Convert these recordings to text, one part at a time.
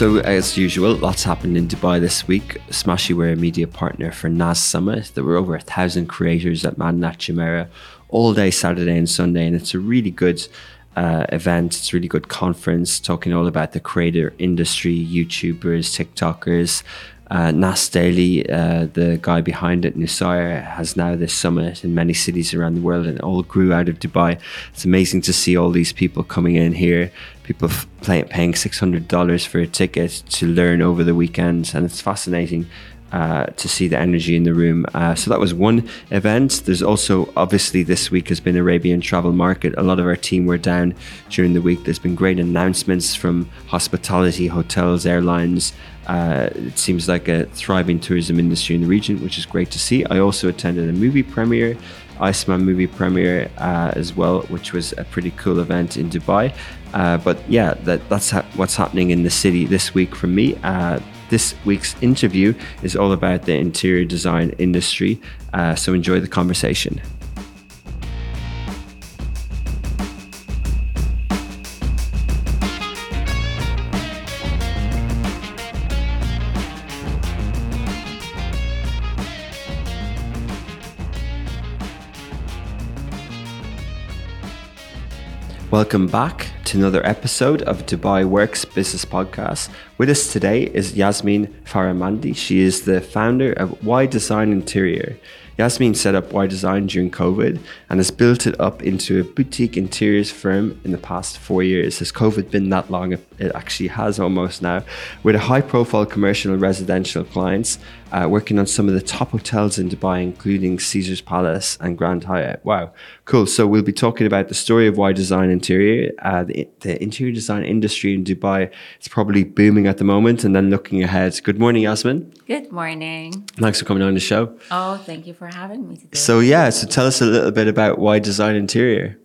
So, as usual, lots happened in Dubai this week. Smashi were a media partner for NAS Summit. There were over a thousand creators at Madinat Jumeirah all day Saturday and Sunday, and it's a really good uh, event. It's a really good conference talking all about the creator industry, YouTubers, TikTokers, uh, Nas Daily, uh, the guy behind it, Nuseir, has now this summit in many cities around the world and all grew out of Dubai. It's amazing to see all these people coming in here, people f- play, paying $600 for a ticket to learn over the weekend. And it's fascinating uh, to see the energy in the room. Uh, so that was one event. There's also obviously this week has been Arabian Travel Market. A lot of our team were down during the week. There's been great announcements from hospitality, hotels, airlines. Uh, it seems like a thriving tourism industry in the region, which is great to see. I also attended a movie premiere, Iceman movie premiere uh, as well, which was a pretty cool event in Dubai. Uh, but yeah, that, that's ha- what's happening in the city this week for me. Uh, this week's interview is all about the interior design industry, uh, so enjoy the conversation. Welcome back to another episode of Dubai Works Business Podcast. With us today is Yasmin Farahmandy. She is the founder of Y Design Interior. Yasmin set up Y Design during COVID and has built it up into a boutique interiors firm in the past four years. Has COVID been that long? It actually has almost now. With a high profile commercial and residential clients, uh, working on some of the top hotels in Dubai, including Caesar's Palace and Grand Hyatt. Wow, cool. So we'll be talking about the story of Y Design Interior, uh, the, the interior design industry in Dubai. It's probably booming at the moment, and then looking ahead. Good morning, Yasmin. Good morning. Thanks for coming on the show. Oh, thank you for having me today. So yeah, so tell us a little bit about Y Design Interior.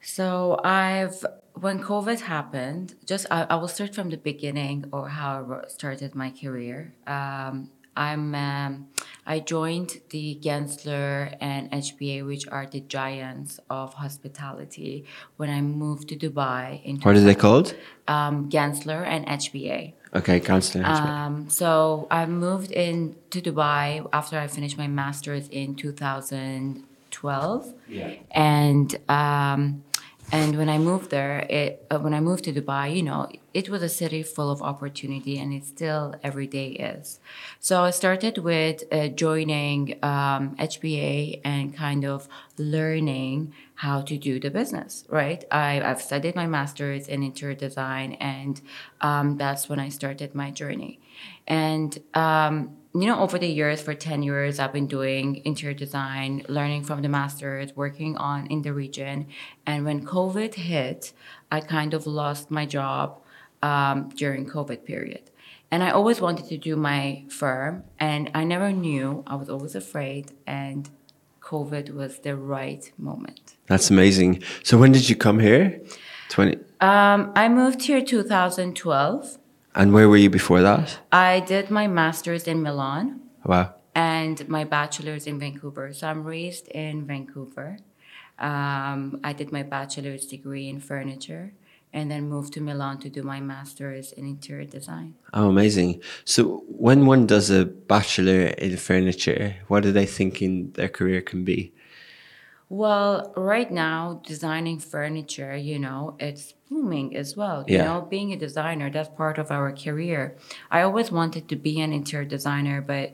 So I've when COVID happened, just I, I will start from the beginning or how I started my career. Um, I'm um, I joined the Gensler and HBA, which are the giants of hospitality, when I moved to Dubai. In What are they called? Um, Gensler and HBA. Okay, Constantine. Um, so I moved in to Dubai after I finished my master's in 2012. Yeah. And um, and when I moved there, it uh, when I moved to Dubai, you know, it was a city full of opportunity, and it still every day is. So I started with uh, joining um, HBA and kind of learning how to do the business. Right, I, I've studied my master's in interior design, and um, that's when I started my journey. And um, you know, over the years, for 10 years, I've been doing interior design, learning from the masters, working on in the region. And when COVID hit, I kind of lost my job um, during COVID period. And I always wanted to do my firm, and I never knew. I was always afraid, and COVID was the right moment. That's amazing. So when did you come here? 20. Um, I moved here 2012. And where were you before that? I did my master's in Milan. Wow. and my bachelor's in Vancouver. So I'm raised in Vancouver. Um, I did my bachelor's degree in furniture and then moved to Milan to do my master's in interior design. Oh, amazing. So when one does a bachelor in furniture, what are they thinking their career can be? Well, right now, designing furniture, you know, it's booming as well. You Yeah. know, being a designer, that's part of our career. I always wanted to be an interior designer, but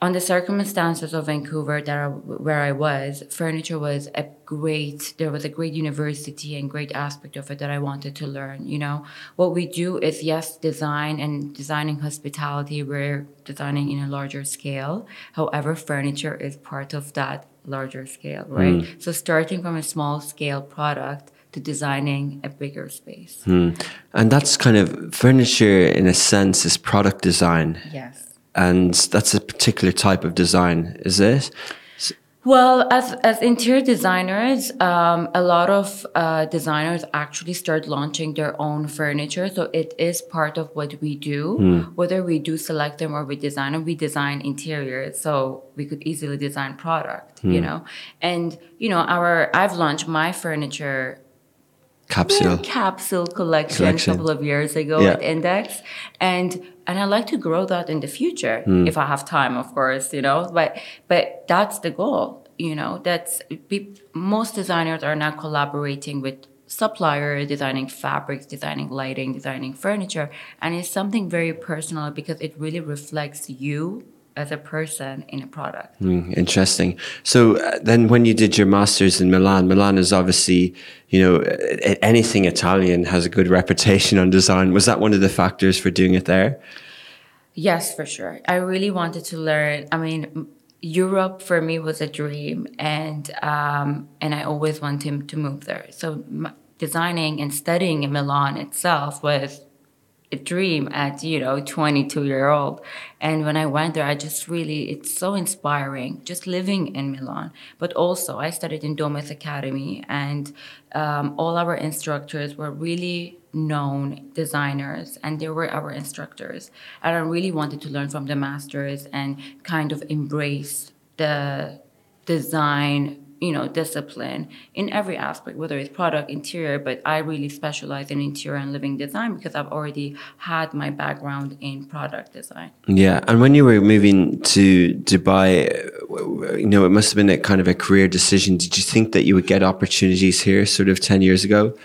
on the circumstances of Vancouver that I, where I was, furniture was a great. There was a great university and great aspect of it that I wanted to learn. You know, what we do is yes, design and designing hospitality. We're designing in a larger scale. However, furniture is part of that larger scale, right? Hmm. So starting from a small scale product to designing a bigger space. Hmm. And that's kind of furniture, in a sense, is product design. Yes. And that's a particular type of design, is it? Well, as, as interior designers, um, a lot of uh, designers actually start launching their own furniture. So it is part of what we do. Whether we do select them or we design them, we design interiors. So we could easily design product, you know. And, you know, our I've launched my furniture Capsule. capsule collection, Collection. a couple of years ago Yeah. at Index, and and I like to grow that in the future hmm. if I have time, of course, you know. But but that's the goal, you know. That's most designers are now collaborating with supplier designing fabrics designing lighting designing furniture and it's something very personal because it really reflects you as a person in a product Mm, interesting. So uh, then, when you did your masters in Milan, Milan is obviously, you know, anything Italian has a good reputation on design. Was that one of the factors for doing it there? Yes, for sure. I really wanted to learn. I mean, Europe for me was a dream, and um, and I always wanted to move there. So m- designing and studying in Milan itself was dream at you know 22 year old and when i went there i just really it's so inspiring just living in milan. But also i studied in domus academy and um, all our instructors were really known designers and they were our instructors. And i really wanted to learn from the masters and kind of embrace the design you know discipline in every aspect whether it's product interior but i really specialize in interior and living design because i've already had my background in product design. Yeah, and when you were moving to Dubai, you know, it must have been a kind of a career decision. Did you think that you would get opportunities here, sort of ten years ago?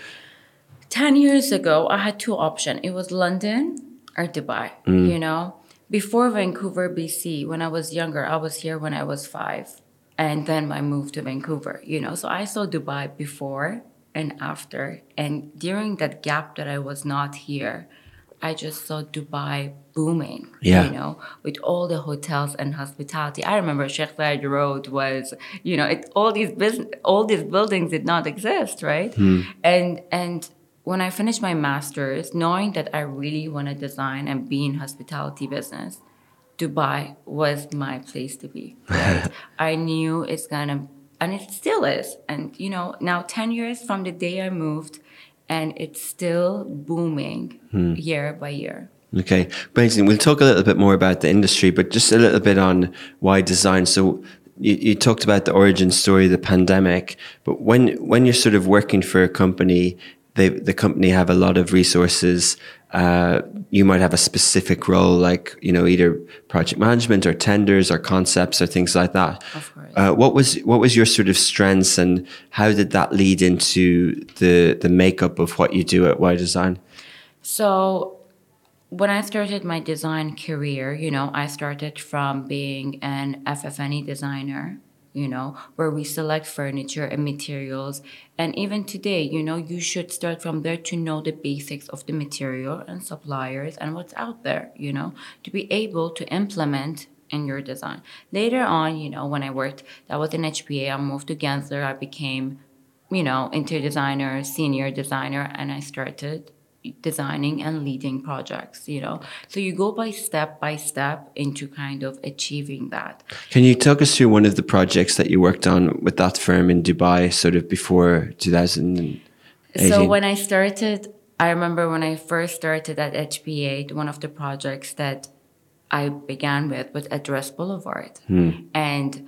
10 years ago i had two options. It was london or dubai mm. you know? Before vancouver bc when i was younger i was here when i was five and then my move to vancouver you know so i saw dubai before and after. And during that gap that i was not here i just saw dubai booming Yeah. you know with all the hotels and hospitality. I remember sheikh Zayed road was you know it, all these business all these buildings did not exist right? Hmm. And and when I finished my master's, knowing that I really want to design and be in hospitality business, Dubai was my place to be. Right? I knew it's gonna, and it still is. And you know, now ten years from the day I moved, and it's still booming hmm. year by year. Okay, amazing. We'll talk a little bit more about the industry, but just a little bit on Y Design. So you, you talked about the origin story, the pandemic, but when when you're sort of working for a company, they, the company have a lot of resources. Uh, you might have a specific role, like you know, either project management or tenders or concepts or things like that. Of course. Uh, what was what was your sort of strengths, and how did that lead into the the makeup of what you do at Y Design? So when I started my design career, you know, I started from being an FF&E designer, you know, where we select furniture and materials. And even today, you know, you should start from there to know the basics of the material and suppliers and what's out there, you know, to be able to implement in your design. Later on, you know, when I worked, that was in HBA, I moved to Gensler, I became, you know, interior designer, senior designer, and I started designing and leading projects you know? So you go by step by step into kind of achieving that. Can you talk us through one of the projects that you worked on with that firm in Dubai, sort of before 2018? so when i started i remember when i first started at HBA one of the projects that i began with was address boulevard hmm. and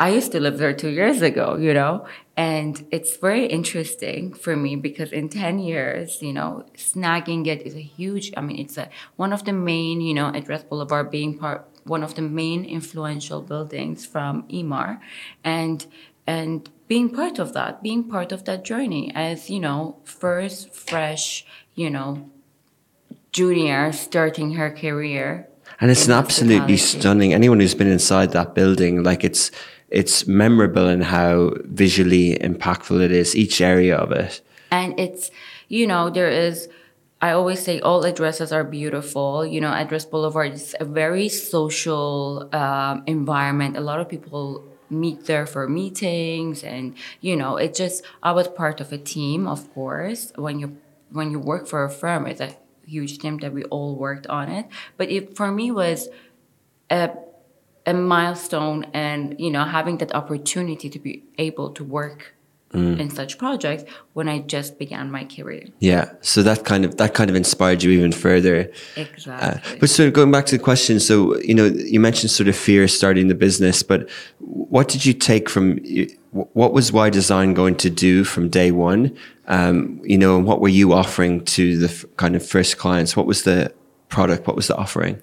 I used to live there two years ago, you know, and it's very interesting for me because in 10 years, you know, snagging it is a huge, I mean, it's a, one of the main, you know, Address Boulevard being part, one of the main influential buildings from Emaar and, and being part of that, being part of that journey as, you know, first fresh, you know, junior starting her career. and it's an absolutely stunning. Anyone who's been inside that building, like it's it's memorable in how visually impactful it is. Each area of it. and it's you know there is i always say all addresses are beautiful you know address boulevard is a very social um, environment a lot of people meet there for meetings and you know it just i was part of a team of course when you when you work for a firm it's a huge team that we all worked on it but it for me was a a milestone and you know having that opportunity to be able to work in such projects when i just began my career Yeah. So that kind of that kind of inspired you even further. exactly But sort of going back to the question, so you know, you mentioned sort of fear starting the business, but what did you take from? What was Y Design going to do from day one? Um, you know, and what were you offering to the f- kind of first clients? What was the product? What was the offering?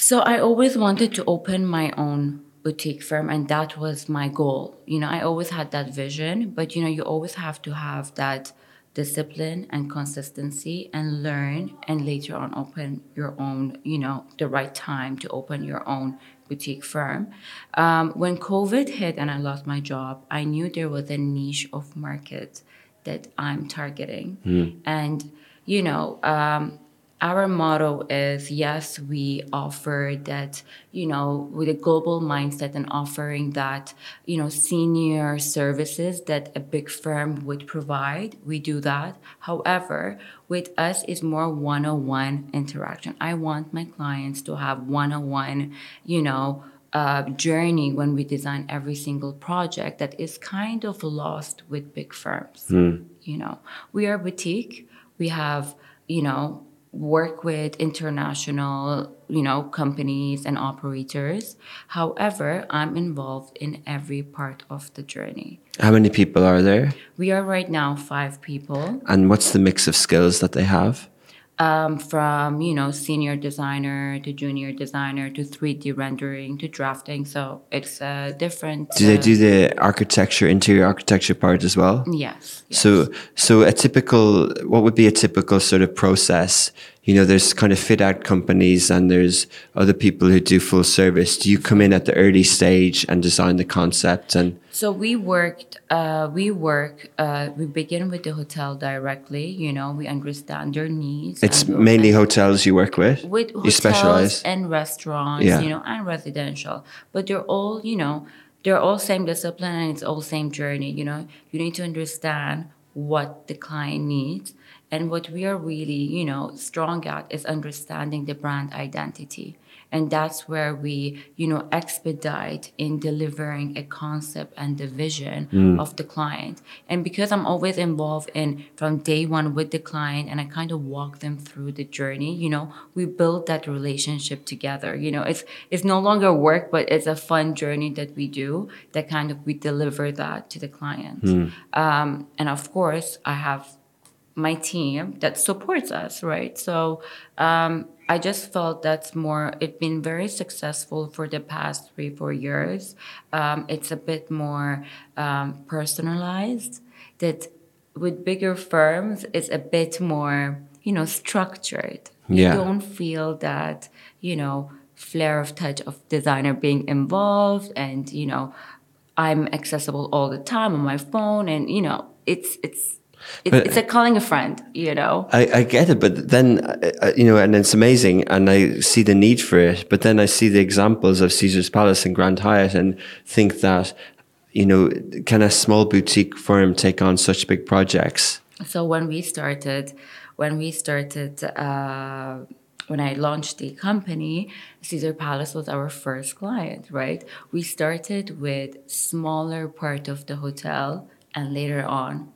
So I always wanted to open my own boutique firm and that was my goal. You know, I always had that vision, but you know, you always have to have that discipline and consistency and learn and later on open your own, you know, the right time to open your own boutique firm. Um, when COVID hit and I lost my job, I knew there was a niche of market that I'm targeting. And, you know, um, our motto is yes, we offer that, you know, with a global mindset and offering that, you know, senior services that a big firm would provide. We do that. However, with us is more one on one interaction. I want my clients to have one on one, you know, uh, journey when we design every single project that is kind of lost with big firms. You know, we are boutique. We have, you know, work with international, you know, companies and operators. However, I'm involved in every part of the journey. How many people are there, We are right now five people, and what's the mix of skills that they have? Um, from you know senior designer to junior designer to 3D rendering to drafting. So it's a different. Do they uh, do the architecture, interior architecture part as well? Yes. yes. So, so a typical, what would be a typical sort of process? You know, there's kind of fit out companies and there's other people who do full service. Do you come in at the early stage and design the concept and So we worked. Uh, we work. Uh, we begin with the hotel directly. You know, we understand their needs. it's mainly hotels you work with? with you hotels specialize? and restaurants. Yeah. You know, and residential. But they're all. You know, they're all same discipline and it's all same journey. You know, you need to understand what the client needs. And what we are really, you know, strong at is understanding the brand identity. And that's where we, you know, expedite in delivering a concept and the vision of the client. And because I'm always involved in from day one with the client and I kind of walk them through the journey, you know, we build that relationship together. You know, it's it's no longer work, but it's a fun journey that we do that kind of we deliver that to the client. Um, and of course, I have my team that supports us, right? So um, I just felt that's more. It's been very successful for the past three, four years. Um, it's a bit more um, personalized. That with bigger firms, it's a bit more, you know, structured. Yeah. You don't feel that, you know, flair of touch of designer being involved, and you know, I'm accessible all the time on my phone, and you know, it's it's. It's, But- it's like calling a friend, you know. I, I get it, but then, uh, uh, you know, and it's amazing and I see the need for it. But then I see the examples of Caesar's Palace and Grand Hyatt and think that, you know, can a small boutique firm take on such big projects? So when we started, when we started, uh, when I launched the company, Caesar Palace was our first client, right? We started with smaller part of the hotel, and later on,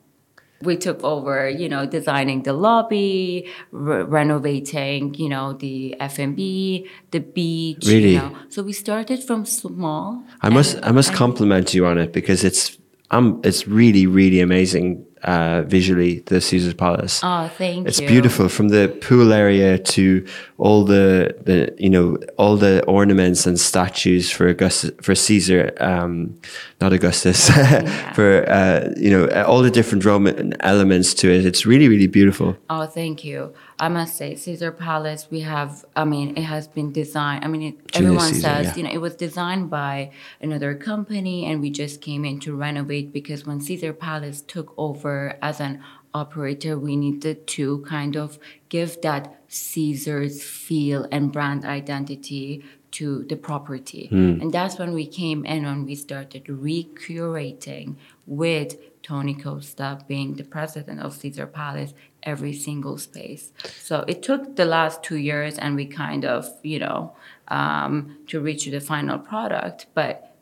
we took over, you know, designing the lobby, re- renovating, you know, the F&B, the beach. Really? You know. So we started from small. I must, I must compliment you on it because it's, um, it's really, really amazing uh, visually. The Caesar's Palace. Oh, thank It's you. It's beautiful from the pool area to all the, the you know all the ornaments and statues for Augustus for Caesar, um, not Augustus, for uh, you know all the different Roman elements to it. It's really really beautiful. Oh, thank you. I must say, Caesar Palace, we have, I mean, it has been designed. I mean, it, Julius everyone Caesar, says, yeah. you know, it was designed by another company and we just came in to renovate because when Caesar Palace took over as an operator, we needed to kind of give that Caesars feel and brand identity to the property. Hmm. And that's when we came in and we started recurating with Tony Costa being the president of Caesar Palace every single space. So it took the last two years and we kind of, you know, um, to reach the final product. But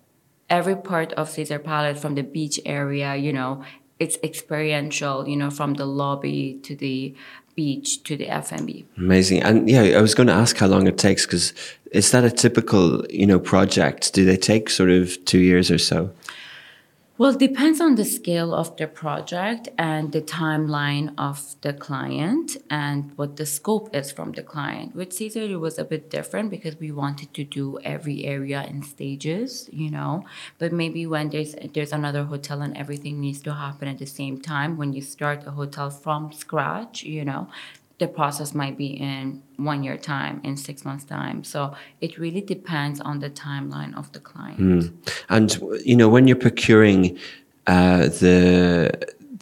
every part of Caesar Palace from the beach area, you know, it's experiential, you know, from the lobby to the beach to the F&B. Amazing. And yeah, I was going to ask how long it takes because is that a typical, you know, project? Do they take sort of two years or so? Well, it depends on the scale of the project and the timeline of the client and what the scope is from the client. With Caesar, it was a bit different because we wanted to do every area in stages, you know. But maybe when there's there's another hotel and everything needs to happen at the same time, when you start a hotel from scratch, you know, the process might be in one year time, in six months time. So it really depends on the timeline of the client. And you know, when you're procuring uh, the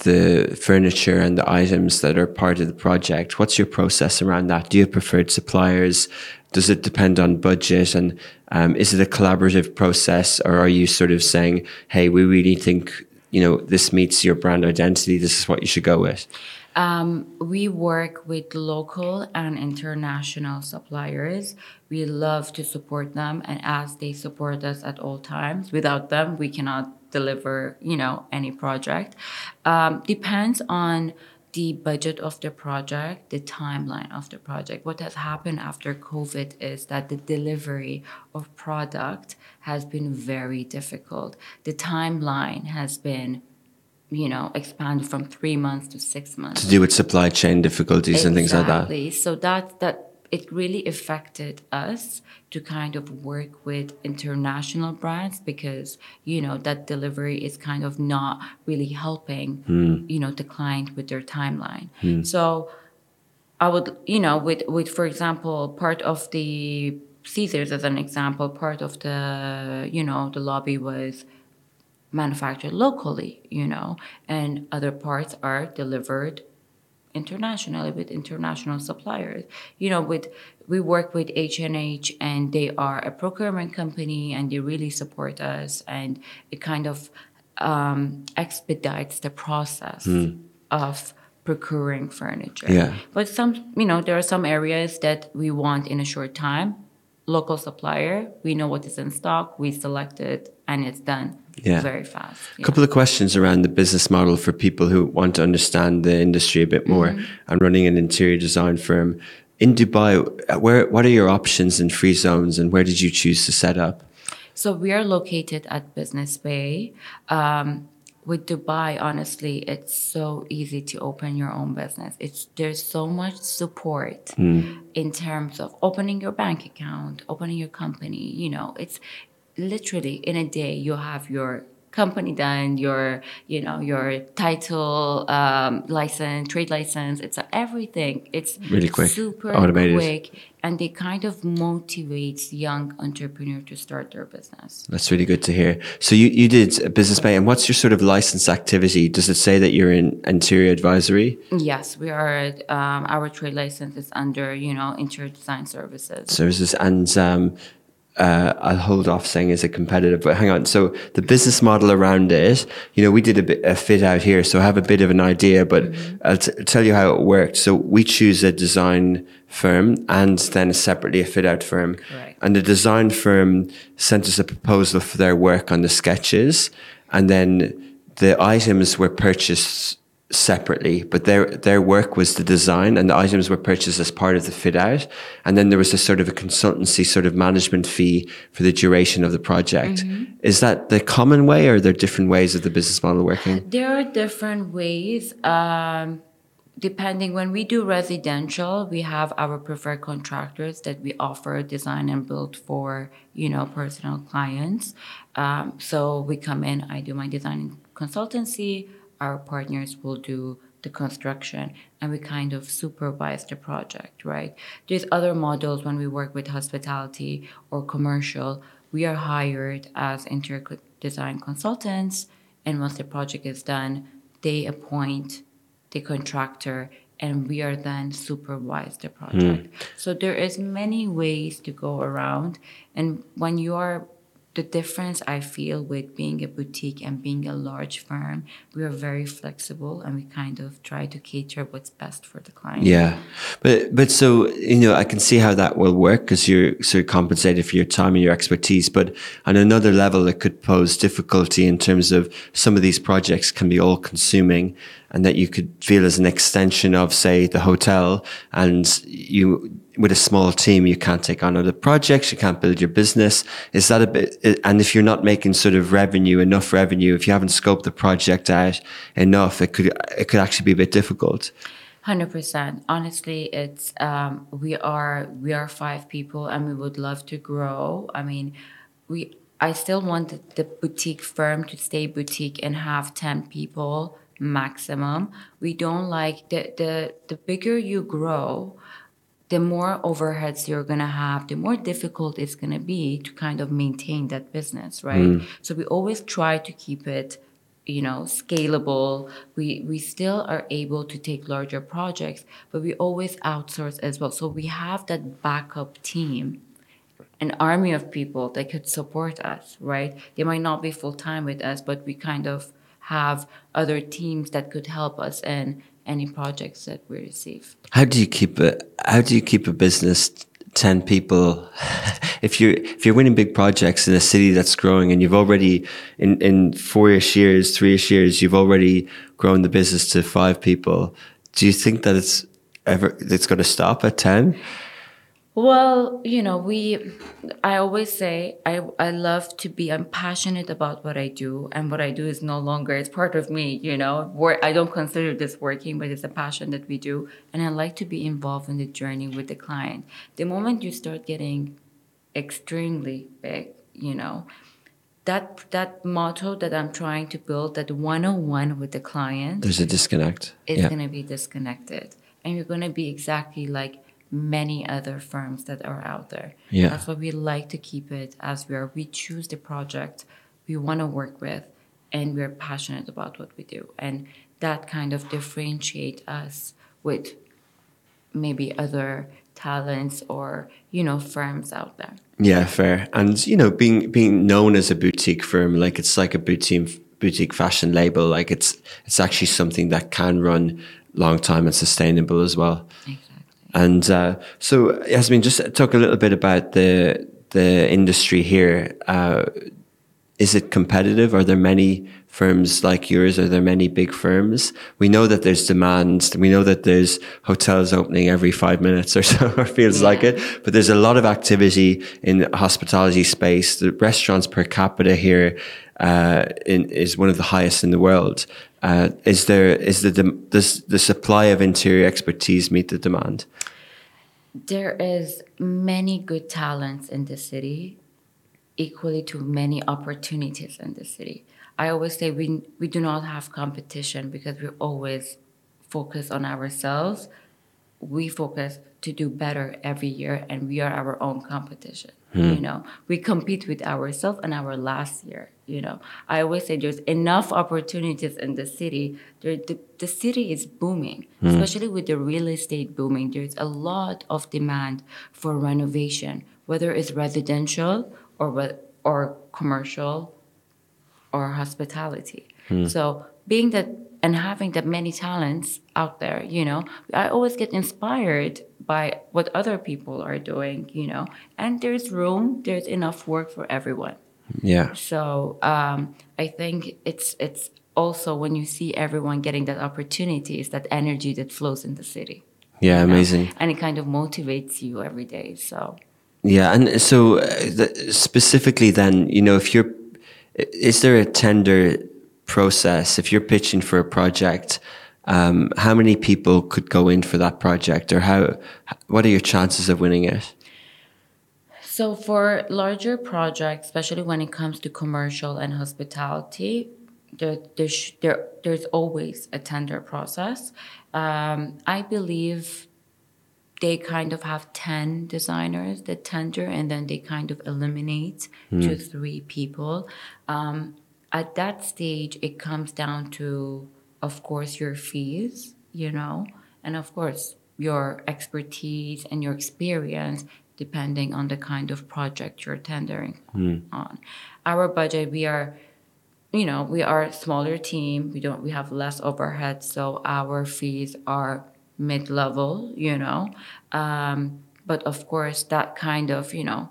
the furniture and the items that are part of the project, what's your process around that? Do you have preferred suppliers? Does it depend on budget? And um, is it a collaborative process, or are you sort of saying, "Hey, we really think you know this meets your brand identity. This is what you should go with"? Um, we work with local and international suppliers. We love to support them, and as they support us at all times, without them, we cannot deliver, you know, any project. Um, depends on the budget of the project, the timeline of the project. What has happened after COVID is that the delivery of product has been very difficult. The timeline has been you know, expanded from three months to six months. To do with supply chain difficulties and things like that. Exactly. So that that it really affected us to kind of work with international brands because you know that delivery is kind of not really helping hmm. you know the client with their timeline. Hmm. So I would you know with with for example part of the Caesars as an example part of the you know the lobby was manufactured locally, you know, and other parts are delivered internationally with international suppliers. You know, with we work with H&H and they are a procurement company and they really support us and it kind of um, expedites the process of procuring furniture. Yeah. But some, you know, there are some areas that we want in a short time. Local supplier, we know what is in stock, we select it, and it's done Yeah. very fast. A couple of questions around the business model for people who want to understand the industry a bit more. I'm running an interior design firm in Dubai. Where what are your options in free zones, and where did you choose to set up? So we are located at Business Bay. Um, with Dubai, honestly, it's so easy to open your own business. It's there's so much support in terms of opening your bank account, opening your company. You know, it's literally in a day you have your company done, your you know your title, um, license, trade license. It's everything. It's Really quick, super automated. quick, and they kind of motivates young entrepreneur to start their business. That's really good to hear. So you, you did a business bay, and what's your sort of license activity? Does it say that you're in interior advisory Yes, we are. Um, our trade license is under you know interior design services. services? And um, uh, I'll hold off saying is it competitive, but hang on. So the business model around it, you know, we did a, bit, a fit out here, so I have a bit of an idea, but I'll t- tell you how it worked. So we choose a design firm and then separately a fit out firm. Correct. And the design firm sent us a proposal for their work on the sketches, and then the items were purchased separately, but their their work was the design, and the items were purchased as part of the fit out. And then there was a sort of a consultancy sort of management fee for the duration of the project. Is that the common way, or are there different ways of the business model working? There are different ways. Um, depending when we do residential, we have our preferred contractors that we offer design and build for you know personal clients. Um, so we come in, I do my design consultancy. Our partners will do the construction and we kind of supervise the project, right? There's other models when we work with hospitality or commercial. We are hired as interior design consultants, and once the project is done, they appoint the contractor, and we are then supervise the project. Hmm. So there is many ways to go around, and when you are the difference I feel with being a boutique and being a large firm, we are very flexible and we kind of try to cater what's best for the client. Yeah, but but so you know, I can see how that will work because you're sort of compensated for your time and your expertise. But on another level, it could pose difficulty in terms of some of these projects can be all consuming, and that you could feel as an extension of, say, the hotel, and you with a small team, you can't take on other projects, you can't build your business. Is that a bit? And if you're not making sort of revenue, enough revenue, if you haven't scoped the project out enough, it could it could actually be a bit difficult. Hundred percent. Honestly, it's um, we are we are five people, and we would love to grow. I mean, we I still want the, boutique firm to stay boutique and have ten people maximum. We don't like the the the bigger you grow, the more overheads you're gonna have, the more difficult it's gonna be to kind of maintain that business, right? Mm. So we always try to keep it you know scalable we we still are able to take larger projects but we always outsource as well so we have that backup team an army of people that could support us right they might not be full time with us but we kind of have other teams that could help us in any projects that we receive How do you keep a How do you keep a business ten people? if you're if you're winning big projects in a city that's growing, and you've already in in four-ish years, three-ish years, you've already grown the business to five people. Do you think that it's ever it's going to stop at ten? Well, you know, we, I always say, I, I love to be, I'm passionate about what I do, and what I do is no longer, it's part of me, you know. Work, I don't consider this working, but it's a passion that we do. And I like to be involved in the journey with the client. The moment you start getting extremely big, you know, that that motto that I'm trying to build, that one-on-one with the client, There's a disconnect. It's yeah. going to be disconnected and you're going to be exactly like many other firms that are out there Yeah. that's why we like to keep it as we are we choose the project we want to work with and we're passionate about what we do and that kind of differentiate us with maybe other talents or you know firms out there Yeah, fair. And you know, being being known as a boutique firm, like it's like a boutique boutique fashion label. Like it's it's actually something that can run long time and sustainable as well. exactly And uh, so, Yasmin, just talk a little bit about the the industry here. Uh, is it competitive? Are there many firms like yours? Are there many big firms? We know that there's demand. We know that there's hotels opening every five minutes or so, or feels like it. But there's a lot of activity in the hospitality space. The restaurants per capita here uh, in, is one of the highest in the world. Uh, is there is the dem- the supply of interior expertise meet the demand? there is many good talents in the city equally to many opportunities in the city. I always say we, we do not have competition because we always focus on ourselves. We focus to do better every year and we are our own competition you know. We compete with ourselves and our last year you know. I always say there's enough opportunities in the city. There, the, the city is booming hmm. especially with the real estate booming. There's a lot of demand for renovation whether it's residential or or commercial or hospitality. Hmm. So being that and having that many talents out there, you know, I always get inspired by what other people are doing, you know, and there's room, there's enough work for everyone. Yeah. So um, I think it's it's also when you see everyone getting that opportunity, is that energy that flows in the city. Yeah, you know? amazing. and it kind of motivates you every day. So. Yeah, and so uh, the, specifically, then you know, if you're, is there a tender process if you're pitching for a project? Um, how many people could go in for that project, or how? What are your chances of winning it? So for larger projects, especially when it comes to commercial and hospitality, there, there, sh- there there's always a tender process. Um, I believe they kind of have 10 designers that tender and then they kind of eliminate two, three people. Um, at that stage, it comes down to, of course, your fees you know, and of course, your expertise and your experience depending on the kind of project you're tendering on. Our budget, we are, you know, we are a smaller team. We don't, we have less overhead, so our fees are mid-level, you know. Um, but of course, that kind of, you know,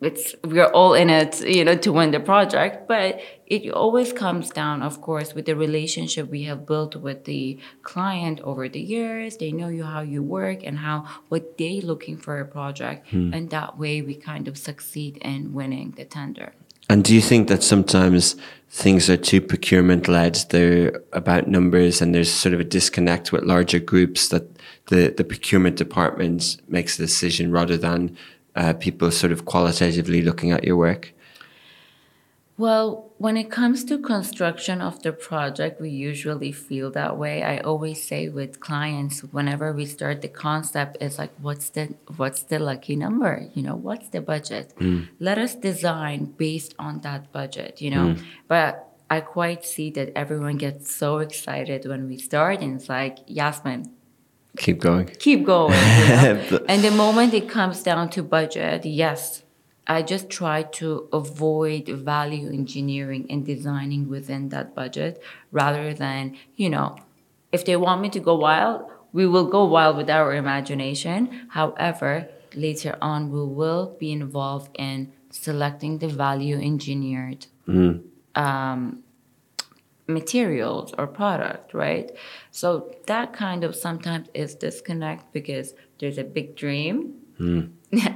it's we're all in it you know to win the project but it always comes down of course with the relationship we have built with the client over the years. They know you how you work and how what they looking for a project. Hmm. And that way we kind of succeed in winning the tender. And do you think that sometimes things are too procurement led? They're about numbers, and there's sort of a disconnect with larger groups that the, the procurement department makes the decision rather than uh, people sort of qualitatively looking at your work? Well, when it comes to construction of the project, we usually feel that way. I always say with clients, whenever we start the concept, it's like, what's the what's the lucky number? You know, what's the budget? Let us design based on that budget. You know, but I quite see that everyone gets so excited when we start, and it's like, Yasmin, Keep going. keep going. You know? But- and the moment it comes down to budget, yes, I just try to avoid value engineering and designing within that budget rather than, you know, if they want me to go wild, we will go wild with our imagination. However, later on, we will be involved in selecting the value engineered um, materials or product, right? So that kind of sometimes is disconnect because there's a big dream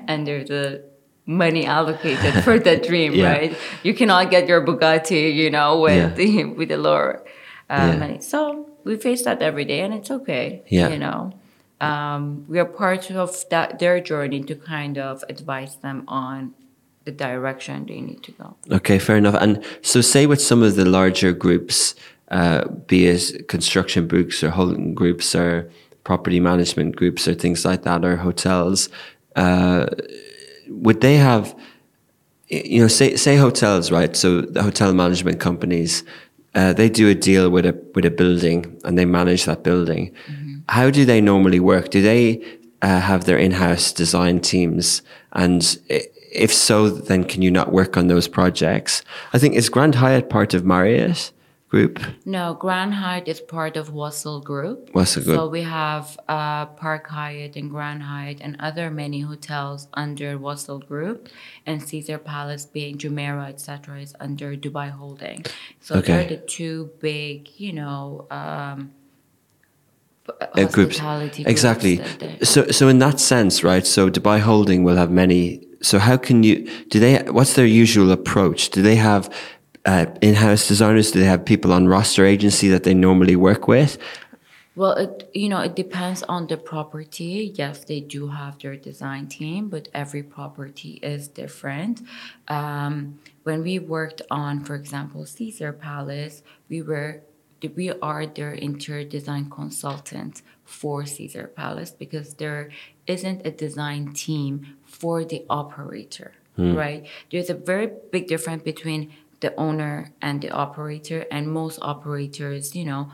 and there's a money allocated for that dream, Yeah. right? You cannot get your Bugatti, you know, with Yeah. with the lower uh, Yeah. money. So we face that every day, and it's okay. Yeah. you know. Um, we are part of that their journey to kind of advise them on the direction they need to go. Okay, fair enough. And so, say with some of the larger groups, uh, be it construction groups or holding groups or property management groups or things like that, or hotels, uh, would they have, you know, say say hotels, right? So the hotel management companies, uh, they do a deal with a with a building and they manage that building. How do they normally work? Do they uh, have their in-house design teams? And if so, then can you not work on those projects? I think is Grand Hyatt part of Marriott Group? No, Grand Hyatt is part of Wasl Group. Wasl Group. So we have uh, Park Hyatt and Grand Hyatt and other many hotels under Wasl Group, and Caesar Palace being Jumeirah, etc., is under Dubai Holding. So Okay. they're the two big, you know, um, uh, groups. Exactly. groups So, so in that sense, right? So Dubai Holding will have many. So how can you? Do they? What's their usual approach? Do they have uh, in-house designers? Do they have people on roster agency that they normally work with? Well, it you know it depends on the property. Yes, they do have their design team, but every property is different. Um, when we worked on, for example, Caesar Palace, we were we are their interior design consultant for Caesar Palace because there isn't a design team for the operator, hmm. right? There's a very big difference between the owner and the operator, and most operators, you know,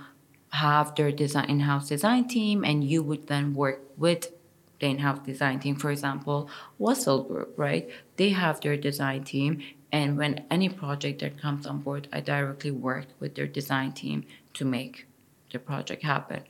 have their design in-house design team and you would then work with the in-house design team. For example Wasl group right? They have their design team and when any project that comes on board i directly work with their design team to make the project happen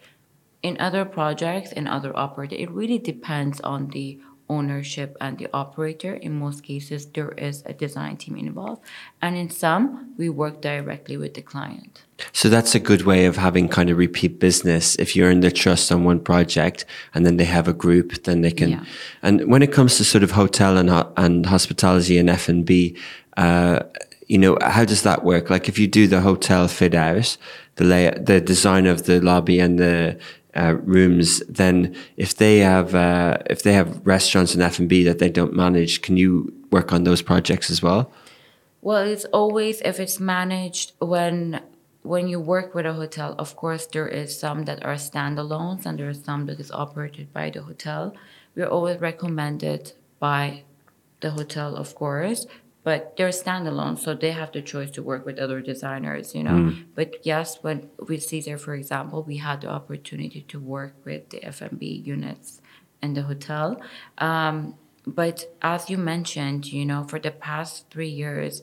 in other projects and other operators, it really depends on the ownership and the operator in most cases there is a design team involved and in some we work directly with the client So that's a good way of having kind of repeat business. If you're in their trust on one project and then they have a group, then they can. Yeah. And when it comes to sort of hotel and and hospitality and F and B, uh, you know, how does that work? Like if you do the hotel fit out, the lay, the design of the lobby and the uh, rooms, then if they have uh, if they have restaurants and F and B that they don't manage, can you work on those projects as well? Well, it's always if it's managed when when you work with a hotel. Of course, there is some that are standalones, and there is some that is operated by the hotel. We're always recommended by the hotel, of course, but they're standalone, so they have the choice to work with other designers, you know. But yes, when with Caesar, for example, we had the opportunity to work with the F&B units in the hotel. Um, but as you mentioned, you know, for the past three years,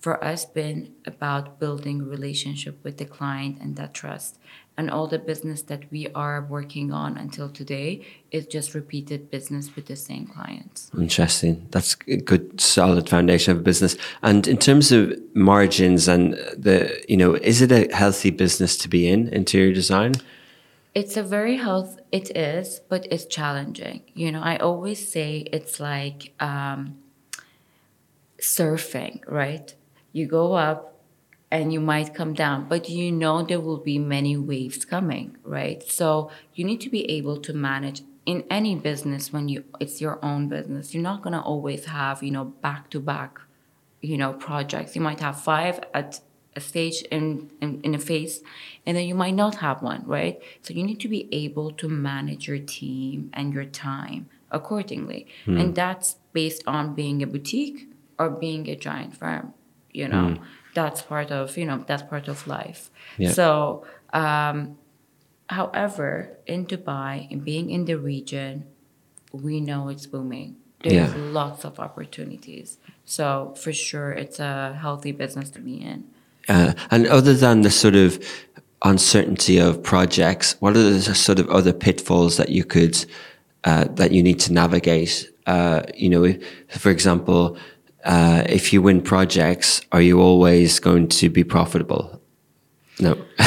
for us been about building relationship with the client and that trust and all the business that we are working on until today is just repeated business with the same clients Interesting. That's a good, solid foundation of a business. And in terms of margins and the, you know, is it a healthy business to be in, interior design? it's a very health it is but it's challenging you know i always say it's like um, surfing right you go up and you might come down but you know there will be many waves coming right? So you need to be able to manage in any business when you it's your own business. You're not going to always have you know back to back you know projects. You might have five at a stage in, in in a phase and then you might not have one right? So you need to be able to manage your team and your time accordingly. Hmm. And that's based on being a boutique or being a giant firm you know that's part of you know that's part of life Yeah. so um however in dubai and being in the region we know it's booming there's Yeah. lots of opportunities so for sure it's a healthy business to be in Uh, and other than the sort of uncertainty of projects, what are the sort of other pitfalls that you could uh, that you need to navigate? Uh, you know, if, for example, uh, if you win projects, are you always going to be profitable? No.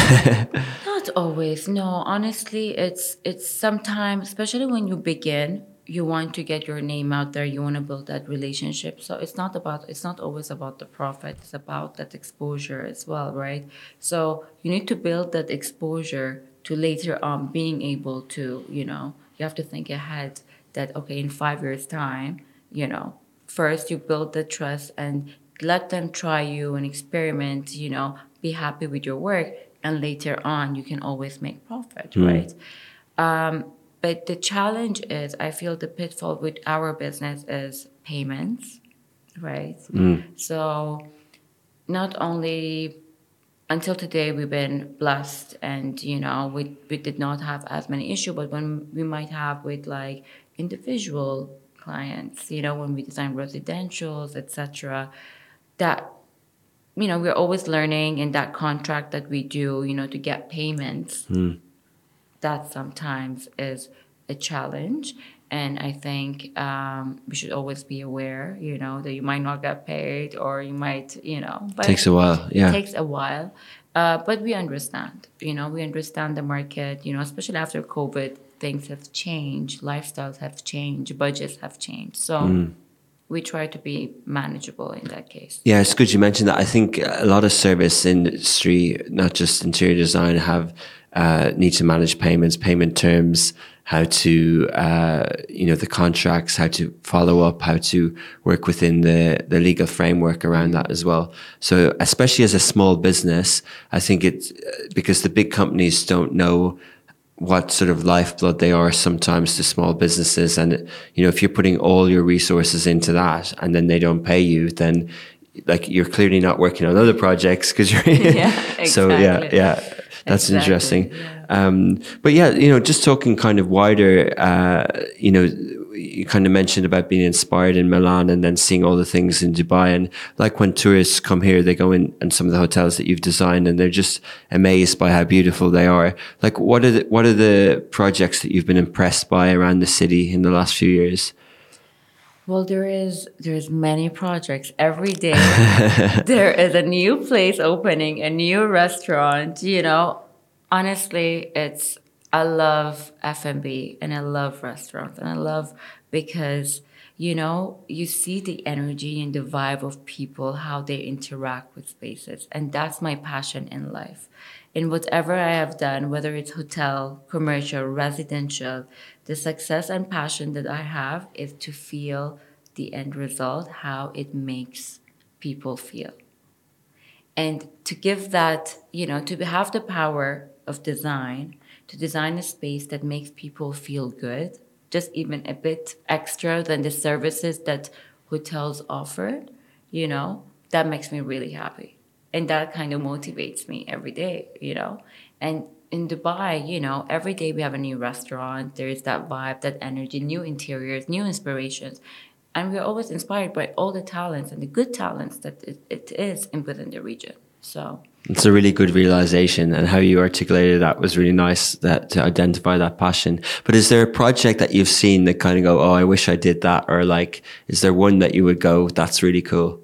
Not always. No, honestly, it's it's sometimes, especially when you begin, you want to get your name out there. You want to build that relationship. So it's not about. It's not always about the profit. It's about that exposure as well, right? So you need to build that exposure to later on being able to, you know, you have to think ahead. That okay, in five years' time, you know, first you build the trust and let them try you and experiment. You know, be happy with your work and later on you can always make profit right? Um, but the challenge is i feel the pitfall with our business is payments right? So not only until today we've been blessed and you know we, we did not have as many issue but when we might have with like individual clients you know when we design residentials etc that you know we're always learning in that contract that we do you know to get payments. That sometimes is a challenge. And i think um, we should always be aware you know that you might not get paid or you might you know but Takes a while, yeah. it takes a while. Uh, but we understand you know we understand the market you know especially after covid things have changed lifestyles have changed budgets have changed so Mm. we try to be manageable in that case Yeah, it's good you mentioned that. I think a lot of service industry, not just interior design, have uh, need to manage payments, payment terms, how to uh, you know the contracts, how to follow up, how to work within the the legal framework around that as well. So especially as a small business, I think it's uh, because the big companies don't know what sort of lifeblood they are sometimes to small businesses and you know if you're putting all your resources into that and then they don't pay you then like you're clearly not working on other projects because you're Yeah, exactly. so yeah yeah that's Exactly, interesting yeah. Um but yeah you know just talking kind of wider uh you know you kind of mentioned about being inspired in Milan and then seeing all the things in Dubai and like when tourists come here they go in and some of the hotels that you've designed and they're just amazed by how beautiful they are like what are the what are the projects that you've been impressed by around the city in the last few years Well, there is there's many projects every day. there is a new place opening, a new restaurant. You know, honestly, it's I love F and B and I love restaurants and I love because you know you see the energy and the vibe of people how they interact with spaces and that's my passion in life. In whatever i have done whether it's hotel commercial residential the success and passion that i have is to feel the end result how it makes people feel. And to give that you know to have the power of design to design a space that makes people feel good just even a bit extra than the services that hotels offer you know, that makes me really happy. And that kind of motivates me every day, you know. And in Dubai, you know, every day we have a new restaurant. There is that vibe, that energy, new interiors, new inspirations. And we're always inspired by all the talents and the good talents that it, it is in within the region. So it's a really good realization, and how you articulated that was really nice. That to identify that passion. But is there a project that you've seen that kind of go, "Oh, I wish I did that," or like, is there one that you would go, "That's really cool"?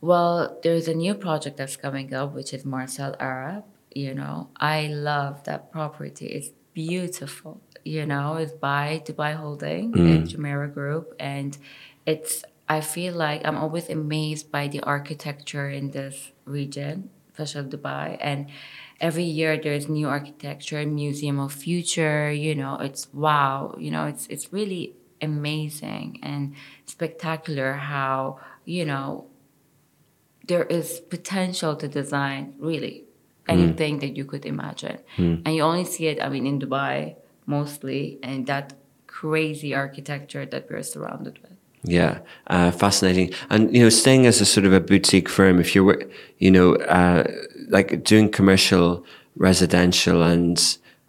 Well, there's a new project that's coming up, which is Marsa Al Arab. You know, I love that property. It's beautiful. You know, it's by Dubai Holding Mm. and Jumeirah Group, and it's. I feel like I'm always amazed by the architecture in this region, especially Dubai, and every year there's new architecture, Museum of Future. You know, it's wow. You know, it's it's really amazing and spectacular how you know there is potential to design really hmm. anything that you could imagine. Hmm. And you only see it, I mean, in Dubai mostly, and that crazy architecture that we're surrounded with. Yeah, uh, fascinating. And you know, staying as a sort of a boutique firm, if you're, you know, uh, like doing commercial, residential, and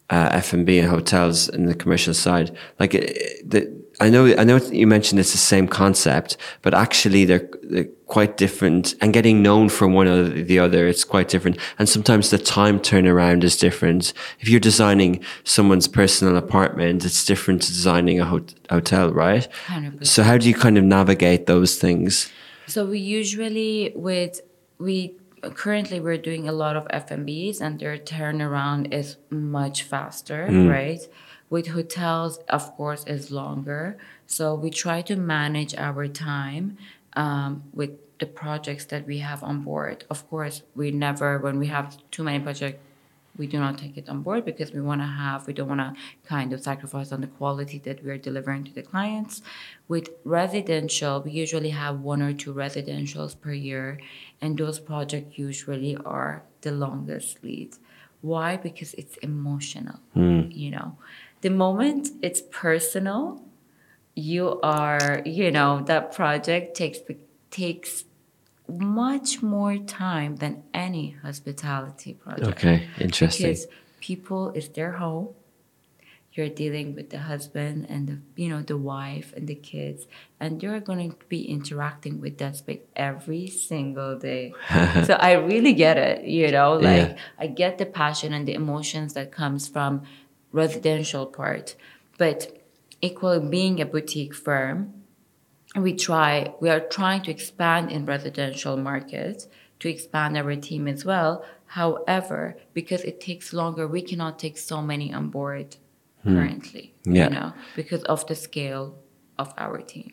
uh, F and B and hotels in the commercial side, like uh, the. I know, I know you mentioned it's the same concept, but actually they're, they're quite different. And getting known for one or the other, it's quite different. And sometimes the time turnaround is different. If you're designing someone's personal apartment, it's different to designing a hot- hotel, right? 100%. So how do you kind of navigate those things? So we usually with we currently we're doing a lot of F&Bs and their turnaround is much faster, mm. right? With hotels, of course, is longer. So we try to manage our time um, with the projects that we have on board. Of course, we never when we have too many projects we do not take it on board because we want to have we don't want to kind of sacrifice on the quality that we are delivering to the clients with residential we usually have one or two residentials per year and those projects usually are the longest leads. why because it's emotional you know the moment it's personal you are you know that project takes takes much more time than any hospitality project Okay, interesting. because people is their home you're dealing with the husband and the you know the wife and the kids and you're going to be interacting with that space every single day so i really get it you know like Yeah. i get the passion and the emotions that comes from residential part but equally being a boutique firm we try we are trying to expand in residential markets to expand our team as well. However because it takes longer we cannot take so many on board currently Yeah. you know because of the scale of our team.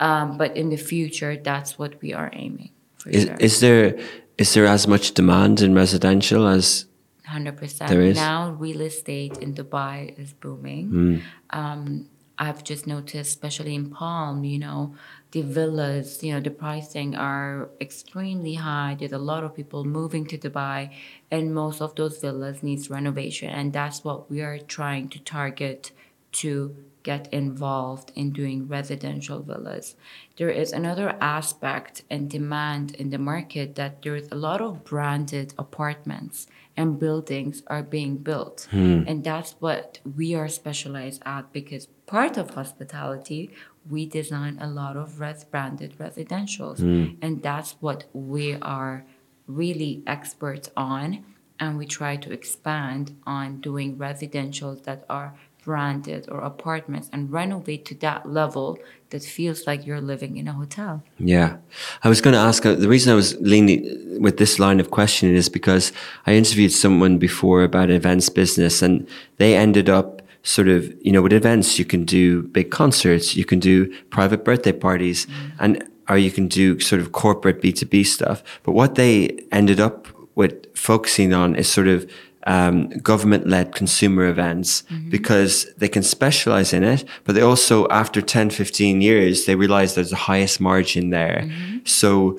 Um, but in the future that's what we are aiming for Is, sure. is there is there as much demand in residential as 100%. There is? Now, real estate in Dubai is booming. Hmm. Um, I've just noticed, especially in Palm, you know, the villas, you know, the pricing are extremely high. There's a lot of people moving to Dubai, and most of those villas needs renovation, and that's what we are trying to target to get involved in doing residential villas. There is another aspect and demand in the market that there is a lot of branded apartments and buildings are being built. Hmm. And that's what we are specialized at because part of hospitality, we design a lot of res- branded residentials. Hmm. And that's what we are really experts on. And we try to expand on doing residentials that are branded or apartments and renovate to that level that feels like you're living in a hotel. Yeah. I was going to ask uh, the reason I was leaning with this line of questioning is because I interviewed someone before about events business and they ended up sort of, you know, with events, you can do big concerts, you can do private birthday parties and, or you can do sort of corporate B2B stuff. But what they ended up with focusing on is sort of, um, government led consumer events because they can specialize in it, but they also, after 10, 15 years, they realize there's the highest margin there. So,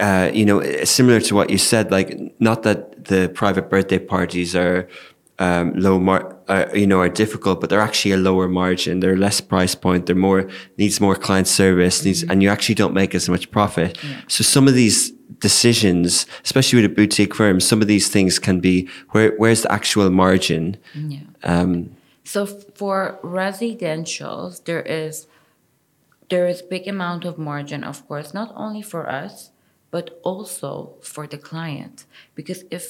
uh, you know, similar to what you said, like, not that the private birthday parties are, um, low mar, uh, you know, are difficult, but they're actually a lower margin. They're less price point. They're more needs more client service needs, and you actually don't make as much profit. So some of these decisions, especially with a boutique firm, some of these things can be where where's the actual margin? Yeah. Um, So for residentials, there is there is big amount of margin, of course, not only for us, but also for the client. Because if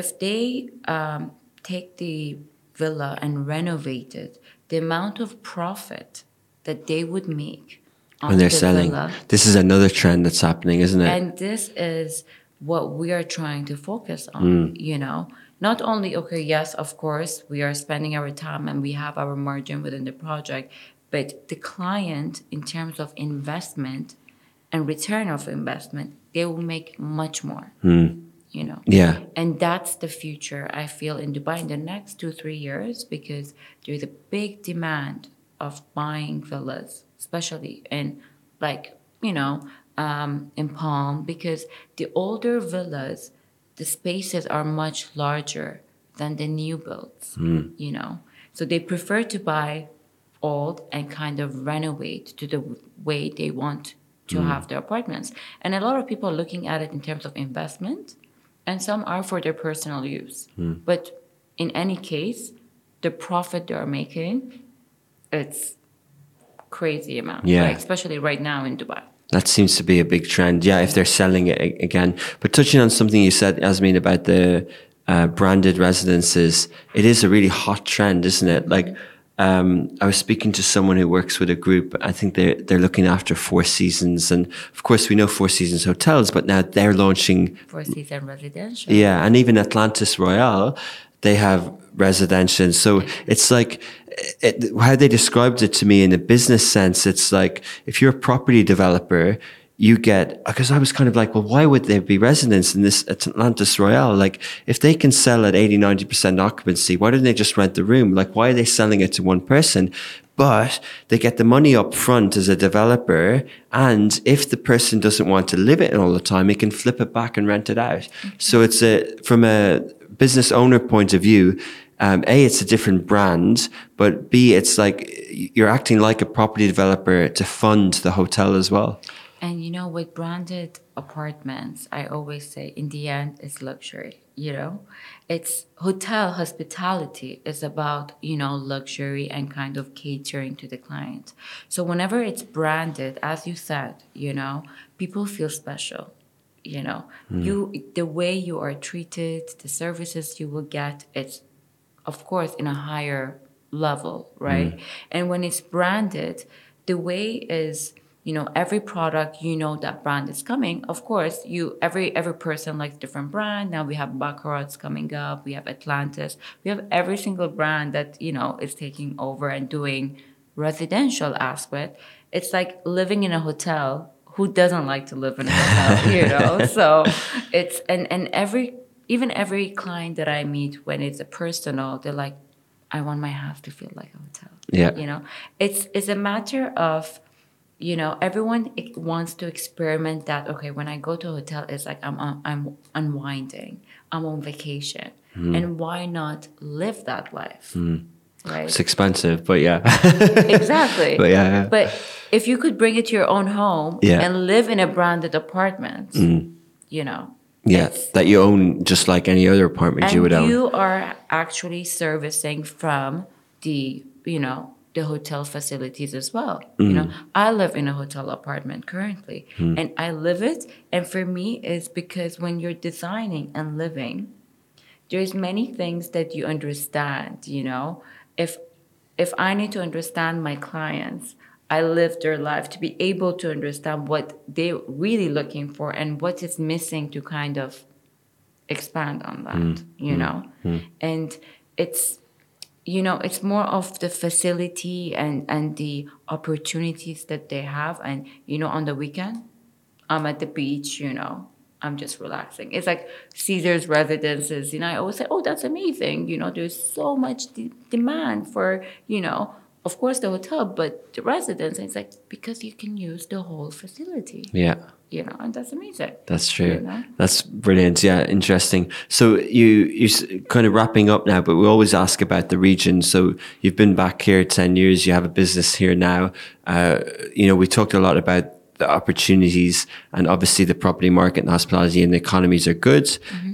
if they um, take the villa and renovate it, the amount of profit that they would make when they're selling, this is another trend that's happening, isn't it? and this is what we are trying to focus on, mm. you know. Not only, okay, yes, of course, we are spending our time and we have our margin within the project, but the client, in terms of investment and return of investment, they will make much more, hmm. you know. yeah. And that's the future, I feel, in Dubai in the next two, three years because there's a big demand of buying villas, especially in, like, you know, um, in Palm, because the older villas, the spaces are much larger than the new builds, hmm. you know. So they prefer to buy old and kind of renovate to the way they want to hmm. have their apartments. And a lot of people are looking at it in terms of investment, and some are for their personal use. Hmm. But in any case, the profit they're making, it's crazy amount. Yeah. like, especially right now in Dubai. That seems to be a big trend. Yeah, if they're selling it again. But touching on something you said, Yasmin, about the uh, branded residences, it is a really hot trend, isn't it? Like, um, I was speaking to someone who works with a group. I think they're they're looking after Four Seasons, and of course we know Four Seasons hotels, but now they're launching Four Season residential. yeah, and even Atlantis Royale, they have residential. So it's like it, how they described it to me in a business sense. It's like if you're a property developer, you get because I was kind of like, well, why would there be residents in this Atlantis Royale? Like if they can sell at 80, 90% occupancy, why don't they just rent the room? Like why are they selling it to one person? But they get the money up front as a developer. And if the person doesn't want to live it all the time, they can flip it back and rent it out. Mm-hmm. So it's a, from a business owner point of view, um, A, it's a different brand, but B, it's like you're acting like a property developer to fund the hotel as well. And you know, with branded apartments, I always say in the end, it's luxury. You know, it's hotel hospitality is about, you know, luxury and kind of catering to the client. So whenever it's branded, as you said, you know, people feel special. You know, you the way you are treated, the services you will get, it's of course in a higher level, mm-hmm. right? And when it's branded, the way is you know every product you know that brand is coming of course you every every person likes different brand. Now we have baccarat's coming up we have atlantis we have every single brand that you know is taking over and doing residential aspect. It's like living in a hotel. Who doesn't like to live in a hotel you know? So it's and and every even every client that i meet when it's a personal they're like i want my house to feel like a hotel Yeah. you know it's it's a matter of you know everyone wants to experiment that okay when i go to a hotel it's like i'm i'm, unwinding i'm on vacation Hmm. and why not live that life right It's expensive, but yeah. exactly But yeah, yeah. but if you could bring it to your own home Yeah. and live in a branded apartment you know yeah, it's- that you own just like any other apartment you would own. you are actually servicing from the you know the hotel facilities as well you know. Mm. I live in a hotel apartment currently mm. and i live it and for me it's because when you're designing and living there's many things that you understand you know. If if i need to understand my clients i live their life to be able to understand what they're really looking for and what is missing to kind of expand on that hmm. you hmm. know? Hmm. And it's you know it's more of the facility and and the opportunities that they have. And you know on the weekend i'm at the beach you know i'm just relaxing. It's like caesar's residences you know? I always say oh that's amazing. You know there's so much de- demand for you know of course the hotel, but the residence. And it's like because you can use the whole facility. Yeah. You know, and that's amazing. That's true. You know? That's brilliant. Yeah, interesting. So you you kind of wrapping up now, but we always ask about the region. So you've been back here ten years. You have a business here now. Uh, you know, we talked a lot about the opportunities, and obviously the property market and hospitality and the economies are good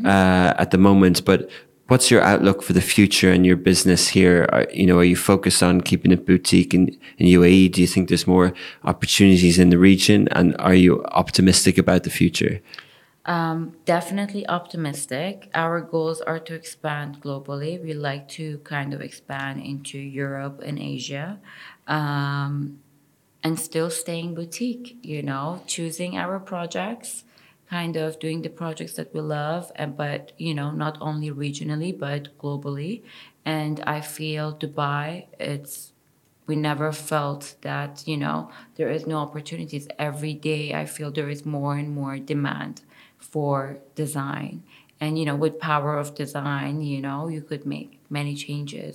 uh, at the moment. But what's your outlook for the future and your business here? Are, you know, are you focused on keeping it boutique in, in UAE? Do you think there's more opportunities in the region? And are you optimistic about the future? Um, definitely optimistic. Our goals are to expand globally. We like to kind of expand into Europe and Asia. Um, and still staying boutique, you know, choosing our projects, kind of doing the projects that we love, and but you know, not only regionally but globally. And I feel Dubai, it's we never felt that you know there is no opportunities. Every day, I feel there is more and more demand for design. And you know, with power of design, you know, you could make many changes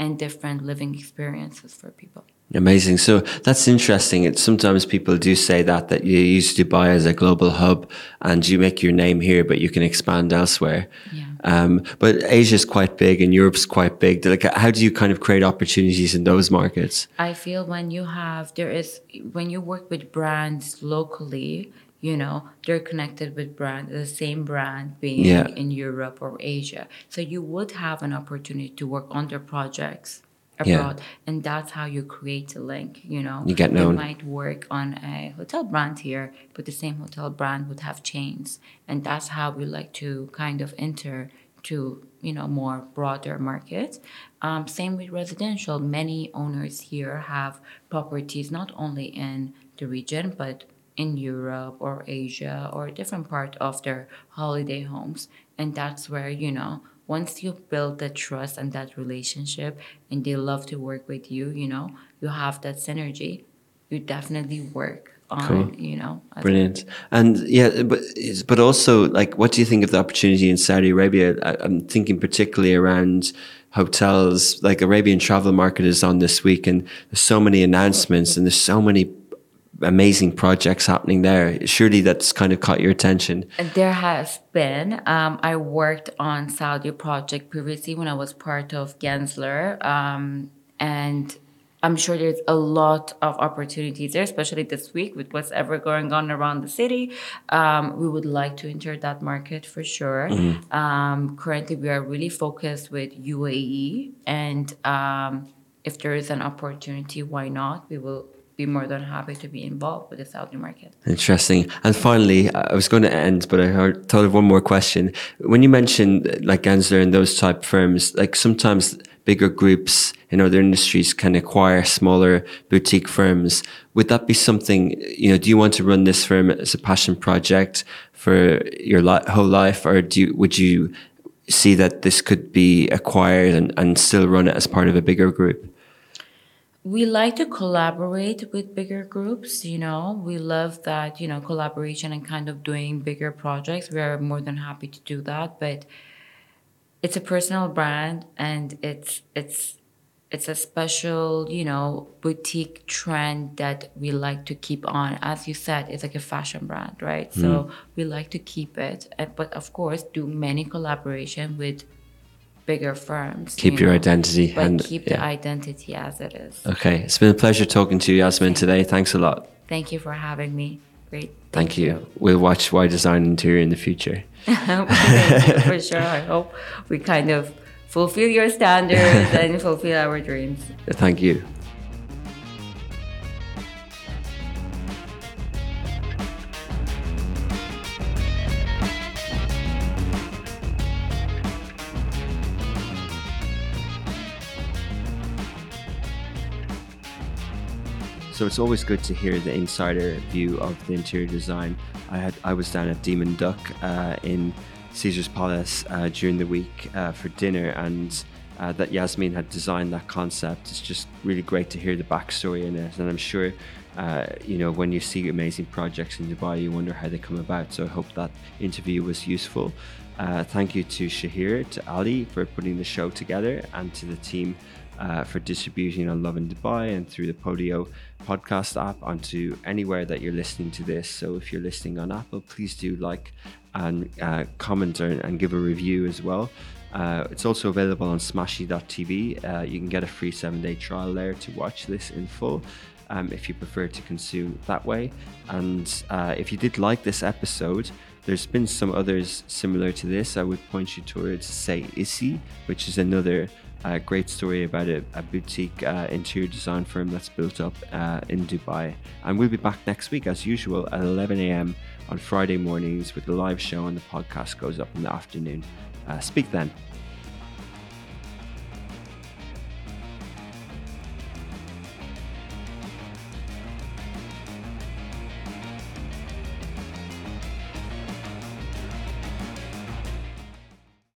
and different living experiences for people. Amazing. So that's interesting. It's sometimes people do say that that you use Dubai as a global hub, and you make your name here, but you can expand elsewhere. Yeah. Um, but Asia's quite big, and Europe's quite big. Like, how do you kind of create opportunities in those markets? I feel when you have there is when you work with brands locally, you know, they're connected with brand the same brand being Yeah. in Europe or Asia. So you would have an opportunity to work on their projects Yeah. abroad. And that's how you create a link, you know. You get known. You might work on a hotel brand here, but the same hotel brand would have chains. And that's how we like to kind of enter to you know more broader markets. Um, same with residential. Many owners here have properties not only in the region but in Europe or Asia or a different part of their holiday homes, and that's where you know once you build that trust and that relationship, and they love to work with you, you know you have that synergy. You definitely work on Cool. you know Brilliant. And yeah, but but also like, what do you think of the opportunity in Saudi Arabia? I, I'm thinking particularly around hotels. Like Arabian travel market is on this week, and there's so many announcements, and there's so many amazing projects happening there. Surely that's kind of caught your attention. There has been. Um, I worked on Saudi project previously when I was part of Gensler, um, and I'm sure there's a lot of opportunities there, especially this week with what's ever going on around the city. Um, we would like to enter that market for sure. Um, currently, we are really focused with UAE, and um, if there is an opportunity, why not? We will be more than happy to be involved with the Saudi market. Interesting. And finally, I was going to end, but I heard, thought of one more question. When you mentioned like Gensler and those type firms, like sometimes bigger groups in other industries can acquire smaller boutique firms. Would that be something, you know, do you want to run this firm as a passion project for your li- whole life or do you, would you see that this could be acquired and, and still run it as part of a bigger group? We like to collaborate with bigger groups, you know. We love that, you know, collaboration and kind of doing bigger projects. We are more than happy to do that, but it's a personal brand and it's it's it's a special, you know, boutique trend that we like to keep on. As you said, it's like a fashion brand, right? So hmm. we like to keep it, but of course, do many collaboration with bigger firms. Keep you your know, identity but and- keep yeah. the identity as it is. Okay. It's been a pleasure talking to you, Yasmin, today. Thanks a lot. Thank you for having me. Great. Thank, you. We'll watch Y Design Interior in the future. for sure. I hope we kind of fulfill your standards and fulfill our dreams. Thank you. So it's always good to hear the insider view of the interior design. I had I was down at Demon Duck uh, in Caesar's Palace uh, during the week uh, for dinner, and uh, that Yasmin had designed that concept. It's just really great to hear the backstory in it, and I'm sure. Uh, you know, when you see amazing projects in Dubai, you wonder how they come about. So I hope that interview was useful. Uh, thank you to Shahir, to Ali for putting the show together, and to the team for distributing on Love in Dubai and through the Podeo podcast app onto anywhere that you're listening to this. So if you're listening on Apple, please do like and uh, comment or, and give a review as well. Uh, it's also available on smashi.tv. Uh, you can get a free seven day trial there to watch this in full. Um, if you prefer to consume that way. And uh, if you did like this episode, there's been some others similar to this. I would point you towards Say Issy, which is another uh, great story about a, a boutique uh, interior design firm that's built up uh, in Dubai. And we'll be back next week, as usual, at 11 a.m. on Friday mornings with a live show, and the podcast goes up in the afternoon. Uh, speak then.